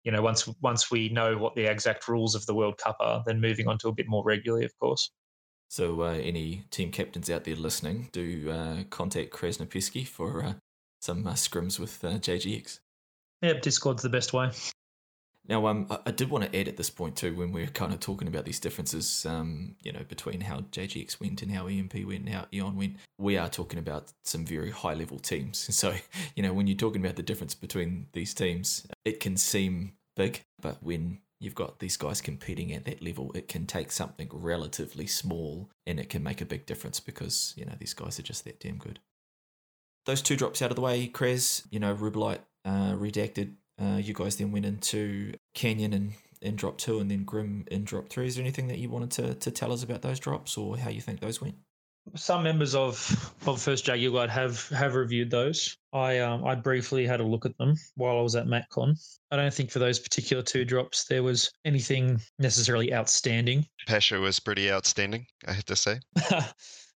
you know, once once we know what the exact rules of the World Cup are, then moving on to a bit more regularly, of course. So, uh, any team captains out there listening, do uh, contact Krasnopisky for uh, some uh, scrims with uh, JGX. Yeah, Discord's the best way. Now, um, I, did want to add at this point too, when we we're kind of talking about these differences, um, you know, between how JGX went and how EMP went and how Eon went, we are talking about some very high level teams. So, you know, when you're talking about the difference between these teams, it can seem big, but when you've got these guys competing at that level, it can take something relatively small and it can make a big difference because, you know, these guys are just that damn good. Those two drops out of the way, Krez, you know, Rubellite, uh, redacted. Uh, you guys then went into Canyon and in drop two and then Grim in drop three. Is there anything that you wanted to, to tell us about those drops or how you think those went? Some members of of First Jaguar Guard have have reviewed those. I um I briefly had a look at them while I was at MechCon. I don't think for those particular two drops there was anything necessarily outstanding. Pasha was pretty outstanding, I have to say.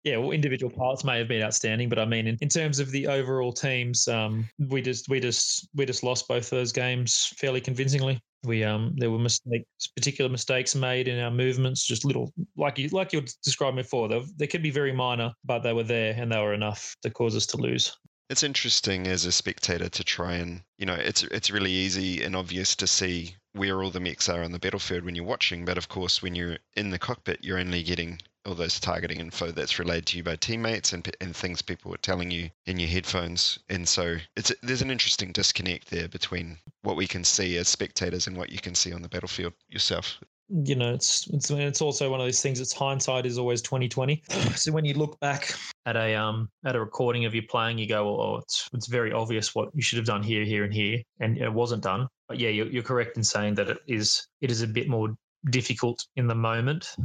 yeah, well, individual parts may have been outstanding, but I mean, in, in terms of the overall teams, um, we just we just we just lost both those games fairly convincingly. We um there were mistakes, particular mistakes made in our movements, just little like you like you described before. They they could be very minor, but they were there and they were enough to cause us to lose. It's interesting as a spectator to try and you know it's it's really easy and obvious to see where all the mechs are on the battlefield when you're watching, but of course when you're in the cockpit, you're only getting all those targeting info that's relayed to you by teammates and, and things people were telling you in your headphones. And so it's there's an interesting disconnect there between what we can see as spectators and what you can see on the battlefield yourself. You know, it's it's it's also one of those things. It's hindsight is always twenty twenty. So when you look back at a um at a recording of you playing, you go, oh, it's it's very obvious what you should have done here, here, and here, and it wasn't done. But yeah, you're, you're correct in saying that it is it is a bit more difficult in the moment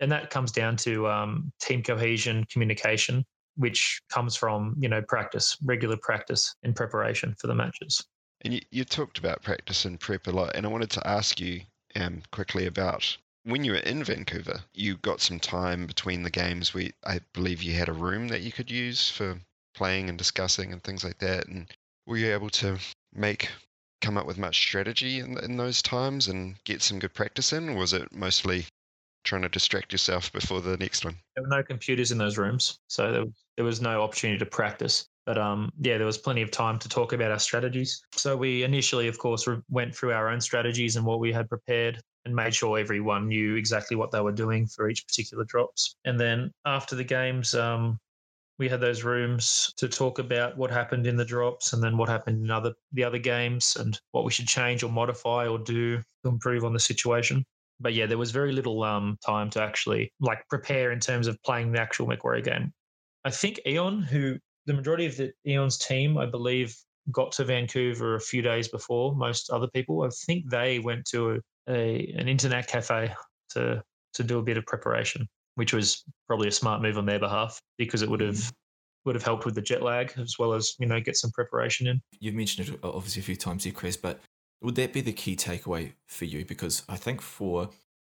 and that comes down to um, team cohesion, communication, which comes from you know practice, regular practice and preparation for the matches. And you, you talked about practice and prep a lot, and I wanted to ask you um, quickly about when you were in Vancouver. You got some time between the games. We, I believe, you had a room that you could use for playing and discussing and things like that. And were you able to make come up with much strategy in, in those times and get some good practice in? Or was it mostly trying to distract yourself before the next one. There were no computers in those rooms, so there, there was no opportunity to practice. But um, yeah, there was plenty of time to talk about our strategies. So we initially, of course, went through our own strategies and what we had prepared and made sure everyone knew exactly what they were doing for each particular drops. And then after the games, um, we had those rooms to talk about what happened in the drops and then what happened in other the other games and what we should change or modify or do to improve on the situation but yeah, there was very little um, time to actually like prepare in terms of playing the actual MechWarrior game. I think Eon, who the majority of the Eon's team, I believe, got to Vancouver a few days before most other people. I think they went to a, a an internet cafe to to do a bit of preparation, which was probably a smart move on their behalf because it would have mm. would have helped with the jet lag as well as you know get some preparation in. You've mentioned it obviously a few times here, Chris, but would that be the key takeaway for you? Because I think for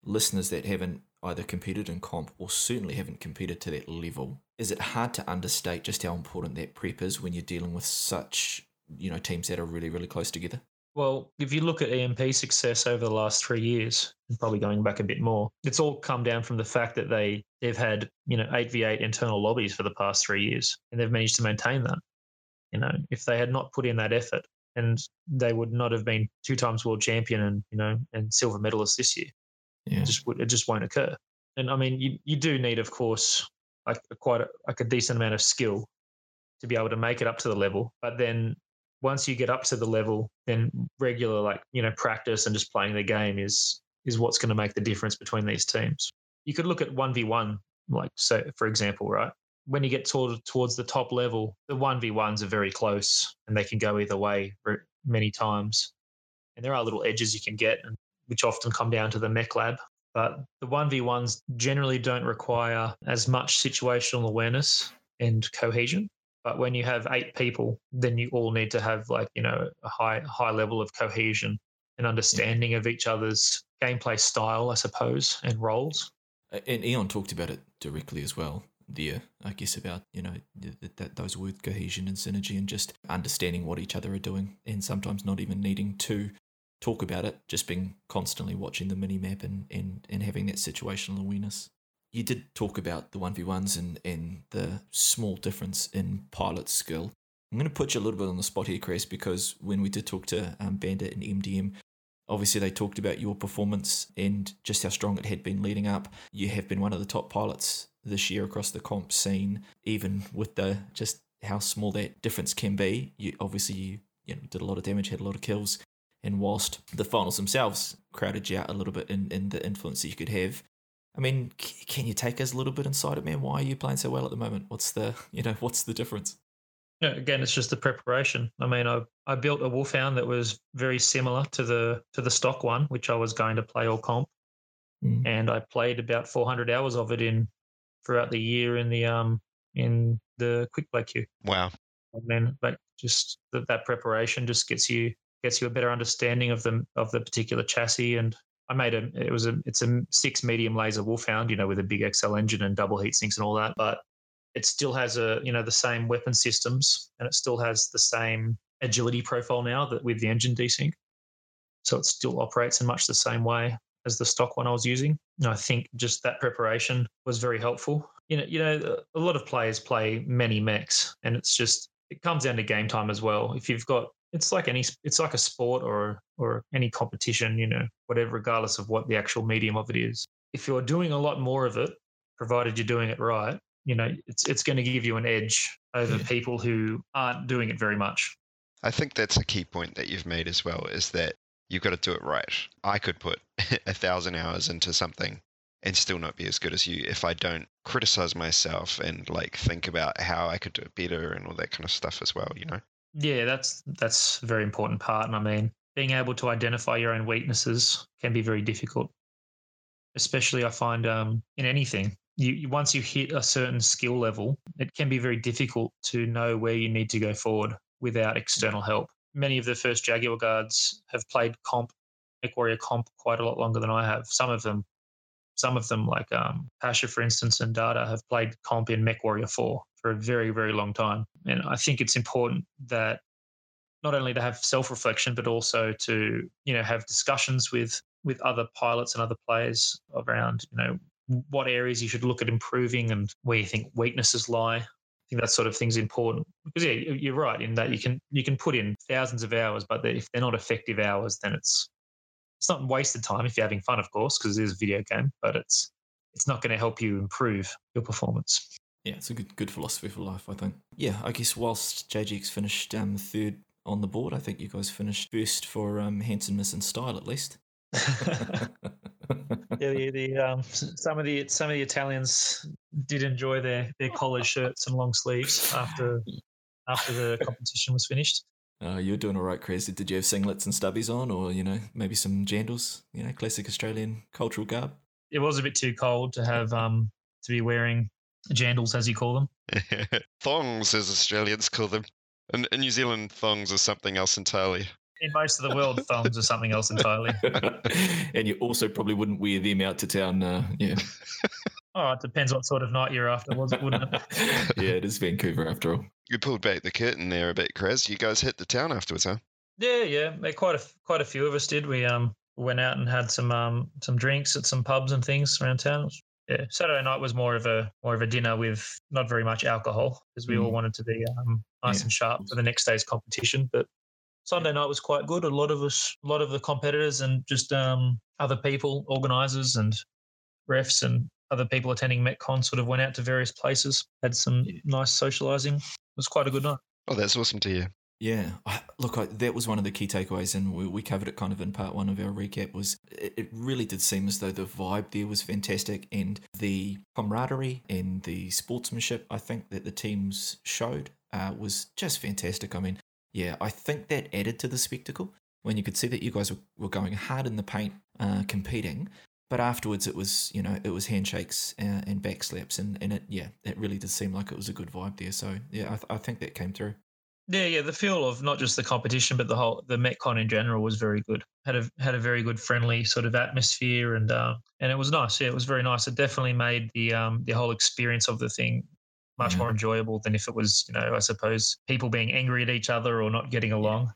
listeners that haven't either competed in comp or certainly haven't competed to that level, is it hard to understate just how important that prep is when you're dealing with such, you know, teams that are really, really close together? Well, if you look at EMP success over the last three years, and probably going back a bit more, it's all come down from the fact that they they've had you know eight v eight internal lobbies for the past three years, and they've managed to maintain that. You know, if they had not put in that effort, and they would not have been two times world champion and you know and silver medalist this year. Yeah. It just would it just won't occur. And I mean, you you do need, of course, like a, quite a, like a decent amount of skill to be able to make it up to the level. But then once you get up to the level, then regular like you know practice and just playing the game is is what's going to make the difference between these teams. You could look at one v one, like so for example, right? when you get toward, towards the top level, the 1v1s are very close and they can go either way many times. And there are little edges you can get, which often come down to the mech lab. But the 1v1s generally don't require as much situational awareness and cohesion. But when you have eight people, then you all need to have like, you know, a high high level of cohesion and understanding of each other's gameplay style, I suppose, and roles. And Eon talked about it directly as well there, I guess, about you know that those words cohesion and synergy and just understanding what each other are doing, and sometimes not even needing to talk about it, just being constantly watching the mini map and and and having that situational awareness. You did talk about the one v ones and and the small difference in pilot skill. I'm going to put you a little bit on the spot here, Chris, because when we did talk to um, Bandit and MDM, Obviously, they talked about your performance and just how strong it had been leading up. You have been one of the top pilots this year across the comp scene, even with the just how small that difference can be. You obviously you, you know, did a lot of damage, had a lot of kills, and whilst the finals themselves crowded you out a little bit in, in the influence that you could have. I mean, can you take us a little bit inside it, man? Why are you playing so well at the moment? What's the you know what's the difference? Yeah, again, it's just the preparation. I mean, I I built a wolfhound that was very similar to the to the stock one, which I was going to play all comp, mm. and I played about 400 hours of it in throughout the year in the um in the quick play queue. Wow. And then like just that, that preparation just gets you gets you a better understanding of the of the particular chassis and I made a it was a it's a six medium laser wolfhound, you know, with a big XL engine and double heat sinks and all that, but it still has a you know the same weapon systems and it still has the same agility profile now that with the engine desync. So it still operates in much the same way as the stock one I was using. And I think just that preparation was very helpful. You know, you know, a lot of players play many mechs, and it's just it comes down to game time as well. If you've got it's like any it's like a sport or or any competition, you know, whatever, regardless of what the actual medium of it is. If you're doing a lot more of it, provided you're doing it right, you know, it's it's going to give you an edge over Yeah. people who aren't doing it very much. I think that's a key point that you've made as well is that you've got to do it right. I could put a thousand hours into something and still not be as good as you if I don't criticize myself and like think about how I could do it better and all that kind of stuff as well, you know? Yeah, that's that's a very important part. And I mean, being able to identify your own weaknesses can be very difficult. Especially, I find um, in anything, you, once you hit a certain skill level, it can be very difficult to know where you need to go forward without external help. Many of the first Jaguar guards have played comp, MechWarrior comp, quite a lot longer than I have. Some of them, some of them like um, Pasha, for instance, and Data have played comp in MechWarrior 4 for a very, very long time. And I think it's important that not only to have self-reflection, but also to you know have discussions with with other pilots and other players around you know what areas you should look at improving and where you think weaknesses lie. I think that sort of thing's important because yeah, you- you're right in that you can you can put in thousands of hours, but if they're not effective hours, then it's it's not wasted time if you're having fun, of course, because it is a video game, but it's it's not going to help you improve your performance. Yeah, it's a good good philosophy for life, I think. Yeah, I guess whilst JGX finished um, third on the board, I think you guys finished first for um, handsomeness and style at least. yeah, the, the um, some of the some of the Italians did enjoy their their collared shirts and long sleeves after after the competition was finished. Uh, you're doing all right, Chris. Did you have singlets and stubbies on, or you know, maybe some jandals? You know, classic Australian cultural garb. It was a bit too cold to have um to be wearing jandals as you call them. thongs, as Australians call them. In, in New Zealand, thongs are something else entirely. In most of the world, thongs are something else entirely. and you also probably wouldn't wear them out to town. Uh, yeah, Oh, it depends what sort of night you're after, was it? Wouldn't it? yeah, it is Vancouver after all. You pulled back the curtain there a bit, Kraz. You guys hit the town afterwards, huh? Yeah, yeah. yeah, Quite a quite a few of us did. We um went out and had some um some drinks at some pubs and things around town. Was- Yeah, Saturday night was more of a more of a dinner with not very much alcohol because we all Mm. wanted to be um, nice Yeah. and sharp for the next day's competition. But Sunday night was quite good. A lot of us, a lot of the competitors and just um other people, organisers and refs and other people attending MechCon sort of went out to various places, had some nice socialising. It was quite a good night. Oh, that's awesome to hear. Yeah, I, look, I, that was one of the key takeaways, and we, we covered it kind of in part one of our recap. Was it, it really did seem as though the vibe there was fantastic, and the camaraderie and the sportsmanship I think that the teams showed uh, was just fantastic. I mean, yeah, I think that added to the spectacle when you could see that you guys were, were going hard in the paint, uh, competing, but afterwards it was you know it was handshakes and back slaps, and and it yeah, it really did seem like it was a good vibe there. So yeah, I, th- I think that came through. Yeah, yeah. The feel of not just the competition, but the whole the MechCon in general was very good. Had a had a very good, friendly sort of atmosphere, and uh, and it was nice. Yeah, it was very nice. It definitely made the um the whole experience of the thing much Yeah. more enjoyable than if it was, you know, I suppose people being angry at each other or not getting along.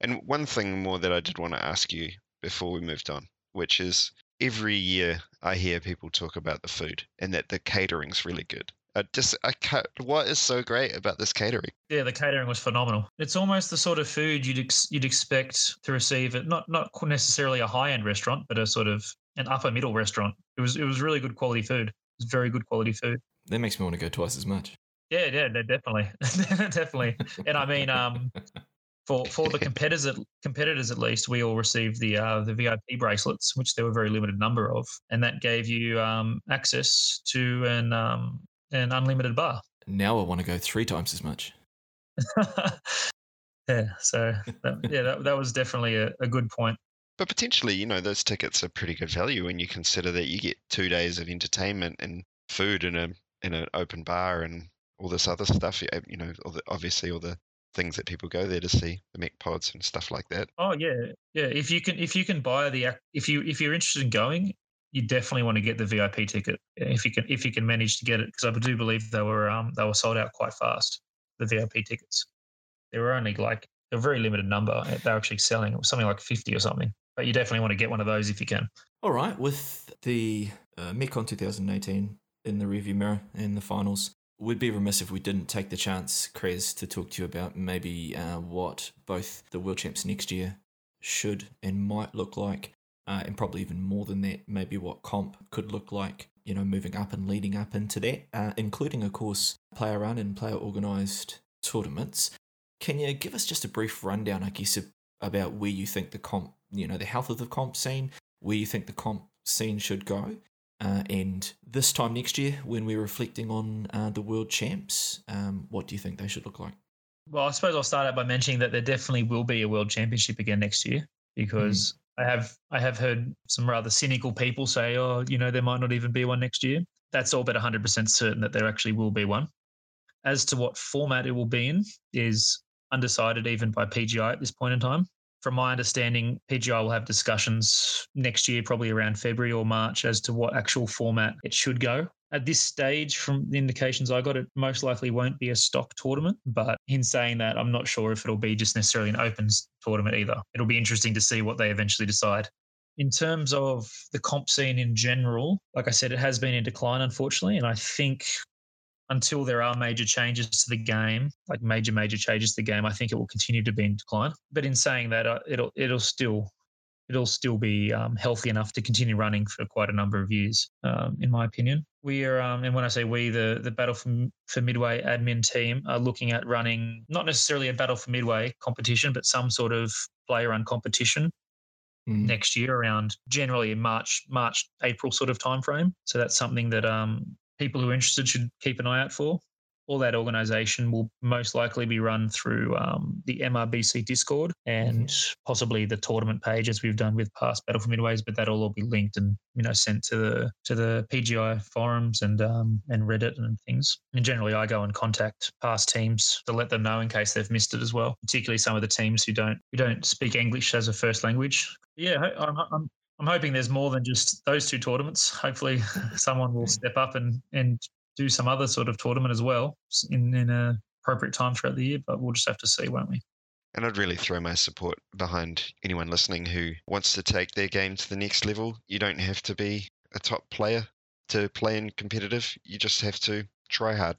And one thing more that I did want to ask you before we moved on, which is every year I hear people talk about the food and that the catering's really good. I just, I can't, what is so great about this catering? Yeah, the catering was phenomenal. It's almost the sort of food you'd ex- you'd expect to receive at not not necessarily a high end restaurant, but a sort of an upper middle restaurant. It was it was really good quality food. It was very good quality food. That makes me want to go twice as much. Yeah, yeah, no, definitely, definitely. And I mean, um, for for the competitors at competitors at least, we all received the uh, the VIP bracelets, which there were a very limited number of, and that gave you um, access to an um, an unlimited bar. Now I want to go three times as much. yeah, so that, yeah, that, that was definitely a, a good point. But potentially, you know, those tickets are pretty good value when you consider that you get two days of entertainment and food in a in an open bar and all this other stuff. You you know, all the, obviously all the things that people go there to see, the mech pods and stuff like that. Oh yeah, yeah. If you can, if you can buy the, if you if you're interested in going, you definitely want to get the VIP ticket if you can if you can manage to get it because I do believe they were um they were sold out quite fast. The VIP tickets, they were only like a very limited number. They're actually selling it was something like fifty or something. But you definitely want to get one of those if you can. All right, with the uh, MechCon 2018 in the rearview mirror in the finals, we'd be remiss if we didn't take the chance, Krez, to talk to you about maybe uh, what both the World Champs next year should and might look like, uh, and probably even more than that, maybe what comp could look like, you know, moving up and leading up into that, uh, including, of course, player run and player organised tournaments. Can you give us just a brief rundown, I guess, about where you think the comp, you know, the health of the comp scene, where you think the comp scene should go, uh, and this time next year, when we're reflecting on uh, the world champs, um, what do you think they should look like? Well, I suppose I'll start out by mentioning that there definitely will be a world championship again next year because mm. I have I have heard some rather cynical people say, oh, you know, there might not even be one next year. That's all but 100% certain that there actually will be one. As to what format it will be in is undecided even by PGI at this point in time. From my understanding, PGI will have discussions next year, probably around February or March, as to what actual format it should go. At this stage, from the indications I got, it most likely won't be a stock tournament. But in saying that, I'm not sure if it'll be just necessarily an opens tournament either. It'll be interesting to see what they eventually decide. In terms of the comp scene in general, like I said, it has been in decline, unfortunately. And I think until there are major changes to the game, like major major changes to the game, I think it will continue to be in decline. But in saying that, uh, it'll it'll still it'll still be um, healthy enough to continue running for quite a number of years, um, in my opinion. We are, um, and when I say we, the the Battle for, for Midway admin team are looking at running not necessarily a Battle for Midway competition, but some sort of player run competition mm. next year around generally in March, March, April sort of timeframe. So that's something that um, people who are interested should keep an eye out for all that organization will most likely be run through um, the MRBC Discord and mm-hmm. possibly the tournament page as we've done with past Battle for Midways, but that'll all be linked and you know sent to the to the PGI forums and um, and Reddit and things. And generally, I go and contact past teams to let them know in case they've missed it as well, particularly some of the teams who don't who don't speak English as a first language. Yeah, I'm, I'm I'm hoping there's more than just those two tournaments. Hopefully, someone will step up and and do some other sort of tournament as well in in a appropriate time throughout the year. But we'll just have to see, won't we? And I'd really throw my support behind anyone listening who wants to take their game to the next level. You don't have to be a top player to play in competitive. You just have to try hard.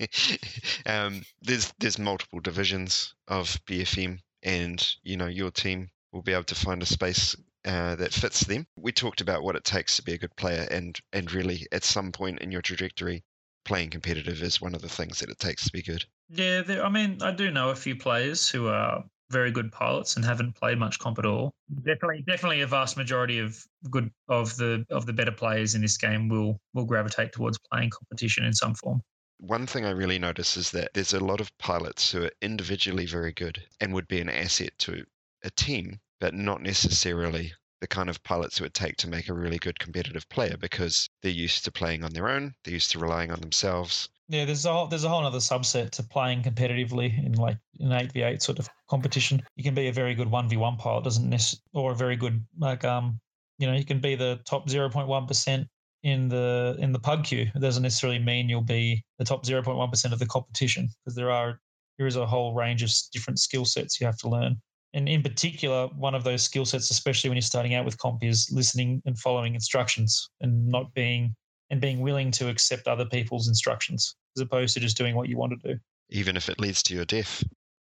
um, there's there's multiple divisions of BFM, and you know your team will be able to find a space uh, that fits them. We talked about what it takes to be a good player, and and really, at some point in your trajectory, playing competitive is one of the things that it takes to be good. Yeah, there, I mean, I do know a few players who are very good pilots and haven't played much comp at all. Definitely, definitely, a vast majority of good of the of the better players in this game will will gravitate towards playing competition in some form. One thing I really notice is that there's a lot of pilots who are individually very good and would be an asset to a team, but not necessarily the kind of pilots it would take to make a really good competitive player because they're used to playing on their own, they're used to relying on themselves. Yeah, there's a whole, there's a whole other subset to playing competitively in like an eight v eight sort of competition. You can be a very good one v one pilot, doesn't necessarily, or a very good like um, you know, you can be the top zero point one percent in the in the pug queue. It doesn't necessarily mean you'll be the top zero point one percent of the competition because there are there is a whole range of different skill sets you have to learn and in particular, one of those skill sets, especially when you're starting out with comp, is listening and following instructions and not being and being willing to accept other people's instructions as opposed to just doing what you want to do. Even if it leads to your death.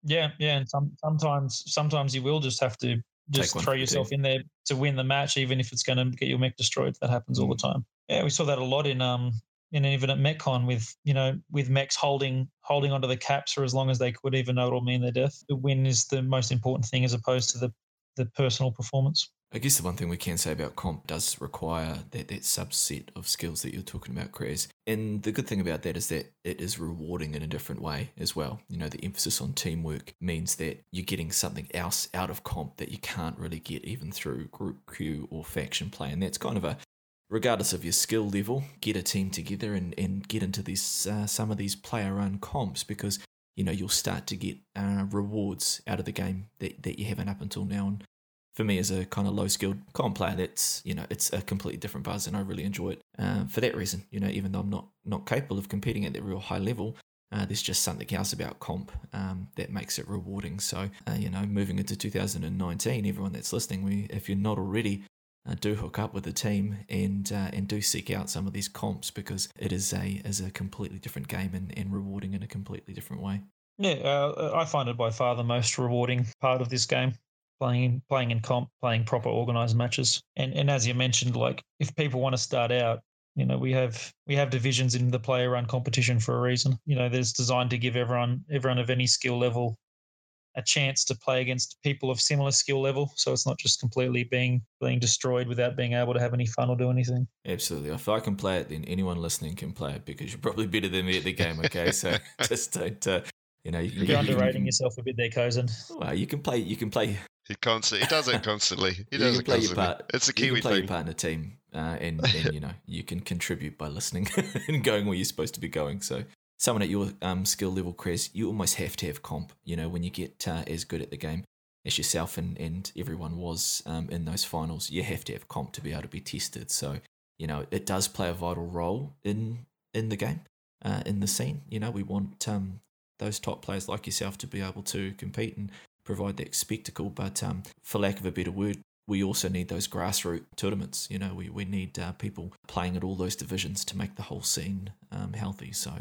Yeah, yeah, and some, sometimes sometimes you will just have to just throw yourself in there to win the match, even if it's going to get your mech destroyed. That happens all the mm. time. Yeah, we saw that a lot in um in even at MechCon with you know with mechs holding holding onto the caps for as long as they could, even though it'll mean their death. The win is the most important thing as opposed to the the personal performance. I guess the one thing we can say about comp does require that, that subset of skills that you're talking about, Chris. And the good thing about that is that it is rewarding in a different way as well. You know, the emphasis on teamwork means that you're getting something else out of comp that you can't really get even through group queue or faction play. And that's kind of a regardless of your skill level, get a team together and, and get into these uh, some of these player run comps because you know you'll start to get uh, rewards out of the game that, that you haven't up until now. And for me, as a kind of low skilled comp player, that's you know it's a completely different buzz, and I really enjoy it uh, for that reason. You know, even though I'm not not capable of competing at that real high level. Uh, there's just something else about comp um, that makes it rewarding. So, uh, you know, moving into 2019, everyone that's listening, we, if you're not already uh, do hook up with the team and uh, and do seek out some of these comps because it is a is a completely different game and, and rewarding in a completely different way. Yeah, uh, I find it by far the most rewarding part of this game. Playing playing in comp, playing proper organized matches, and and as you mentioned, like if people want to start out You know, we have we have divisions in the player run competition for a reason. You know, there's designed to give everyone everyone of any skill level a chance to play against people of similar skill level. So it's not just completely being being destroyed without being able to have any fun or do anything. Absolutely. If I can play it, then anyone listening can play it because you're probably better than me at the game. Okay, so just don't. Uh, you know, you can You're you can- underrating yourself a bit there, Cozen. Well, you can play. You can play. He constant, he does it constantly. He does can it play your constantly. part. It's a you can play thing. your part in a team, uh, and, and you know you can contribute by listening and going where you're supposed to be going. So, someone at your um, skill level, Chris, you almost have to have comp. You know, when you get uh, as good at the game as yourself and and everyone was um, in those finals, you have to have comp to be able to be tested. So, you know, it does play a vital role in in the game, uh, in the scene. You know, we want um, those top players like yourself to be able to compete and provide that spectacle. But um, for lack of a better word, we also need those grassroots tournaments. You know, we, we need uh, people playing at all those divisions to make the whole scene um, healthy. So,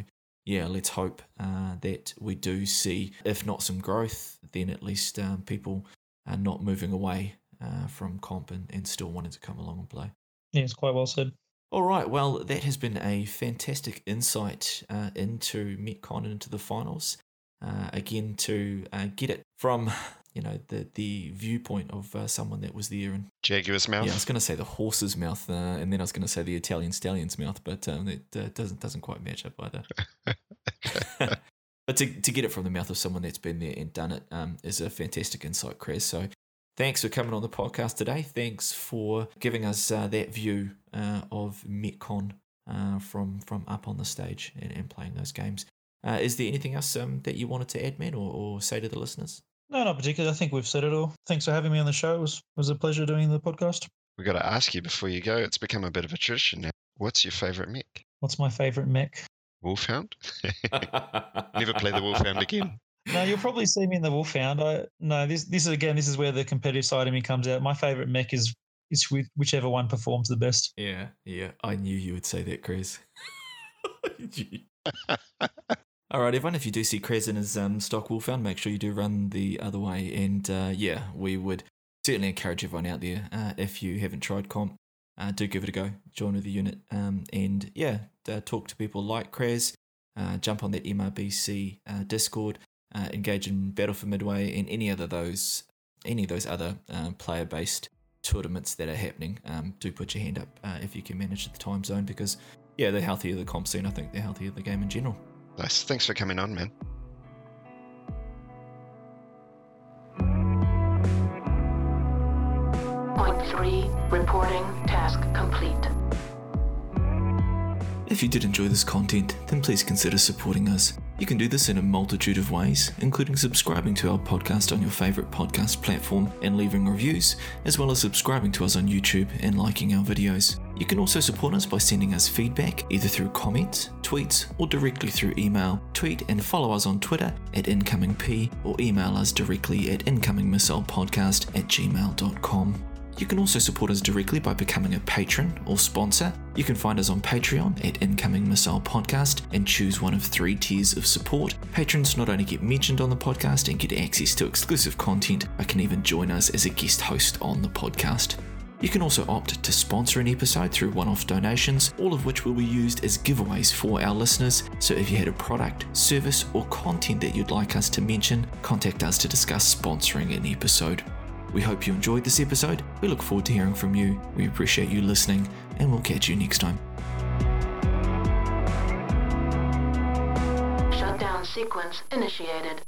yeah, let's hope uh, that we do see, if not some growth, then at least um, people are not moving away uh, from comp and, and still wanting to come along and play. Yeah, it's quite well said. All right, well, that has been a fantastic insight uh, into MechCon and into the finals. Uh, again, to uh, get it from you know the the viewpoint of uh, someone that was there, and Jaguar's mouth. yeah, I was going to say the horse's mouth, uh, and then I was going to say the Italian stallion's mouth, but um, it uh, doesn't doesn't quite match up either. but to to get it from the mouth of someone that's been there and done it um, is a fantastic insight, Chris. So thanks for coming on the podcast today. Thanks for giving us uh, that view uh, of MechCon uh, from from up on the stage and, and playing those games. Uh, is there anything else um, that you wanted to add, man, or, or say to the listeners? No, not particularly. I think we've said it all. Thanks for having me on the show. It was, was a pleasure doing the podcast. We've got to ask you before you go. It's become a bit of a tradition now. What's your favorite mech? What's my favorite mech? Wolfhound? Never play the Wolfhound again. No, you'll probably see me in the Wolfhound. I no, this this is again, this is where the competitive side of me comes out. My favorite mech is is with whichever one performs the best. Yeah, yeah. I knew you would say that, Chris. All right, everyone. If you do see Krez in his um, stock wolfhound, make sure you do run the other way. And uh, yeah, we would certainly encourage everyone out there uh, if you haven't tried comp, uh, do give it a go. Join with the unit, um, and yeah, uh, talk to people like Krez. Uh, jump on that MRBC uh, Discord. Engage in Battle for Midway and any other those any of those other player-based tournaments that are happening. Um, do put your hand up if you can manage the time zone because yeah, the healthier the comp scene, I think the healthier the game in general. Nice. Thanks for coming on, man. Point three, reporting task complete. If you did enjoy this content, then please consider supporting us. You can do this in a multitude of ways, including subscribing to our podcast on your favourite podcast platform and leaving reviews, as well as subscribing to us on YouTube and liking our videos. You can also support us by sending us feedback either through comments, tweets, or directly through email. Tweet and follow us on Twitter at IncomingP or email us directly at incomingmissilepodcast at gmail.com. You can also support us directly by becoming a patron or sponsor. You can find us on Patreon at Incoming Missile Podcast and choose one of three tiers of support. Patrons not only get mentioned on the podcast and get access to exclusive content, but can even join us as a guest host on the podcast. You can also opt to sponsor an episode through one off donations, all of which will be used as giveaways for our listeners. So if you had a product, service, or content that you'd like us to mention, contact us to discuss sponsoring an episode. We hope you enjoyed this episode. We look forward to hearing from you. We appreciate you listening, and we'll catch you next time. Shutdown sequence initiated.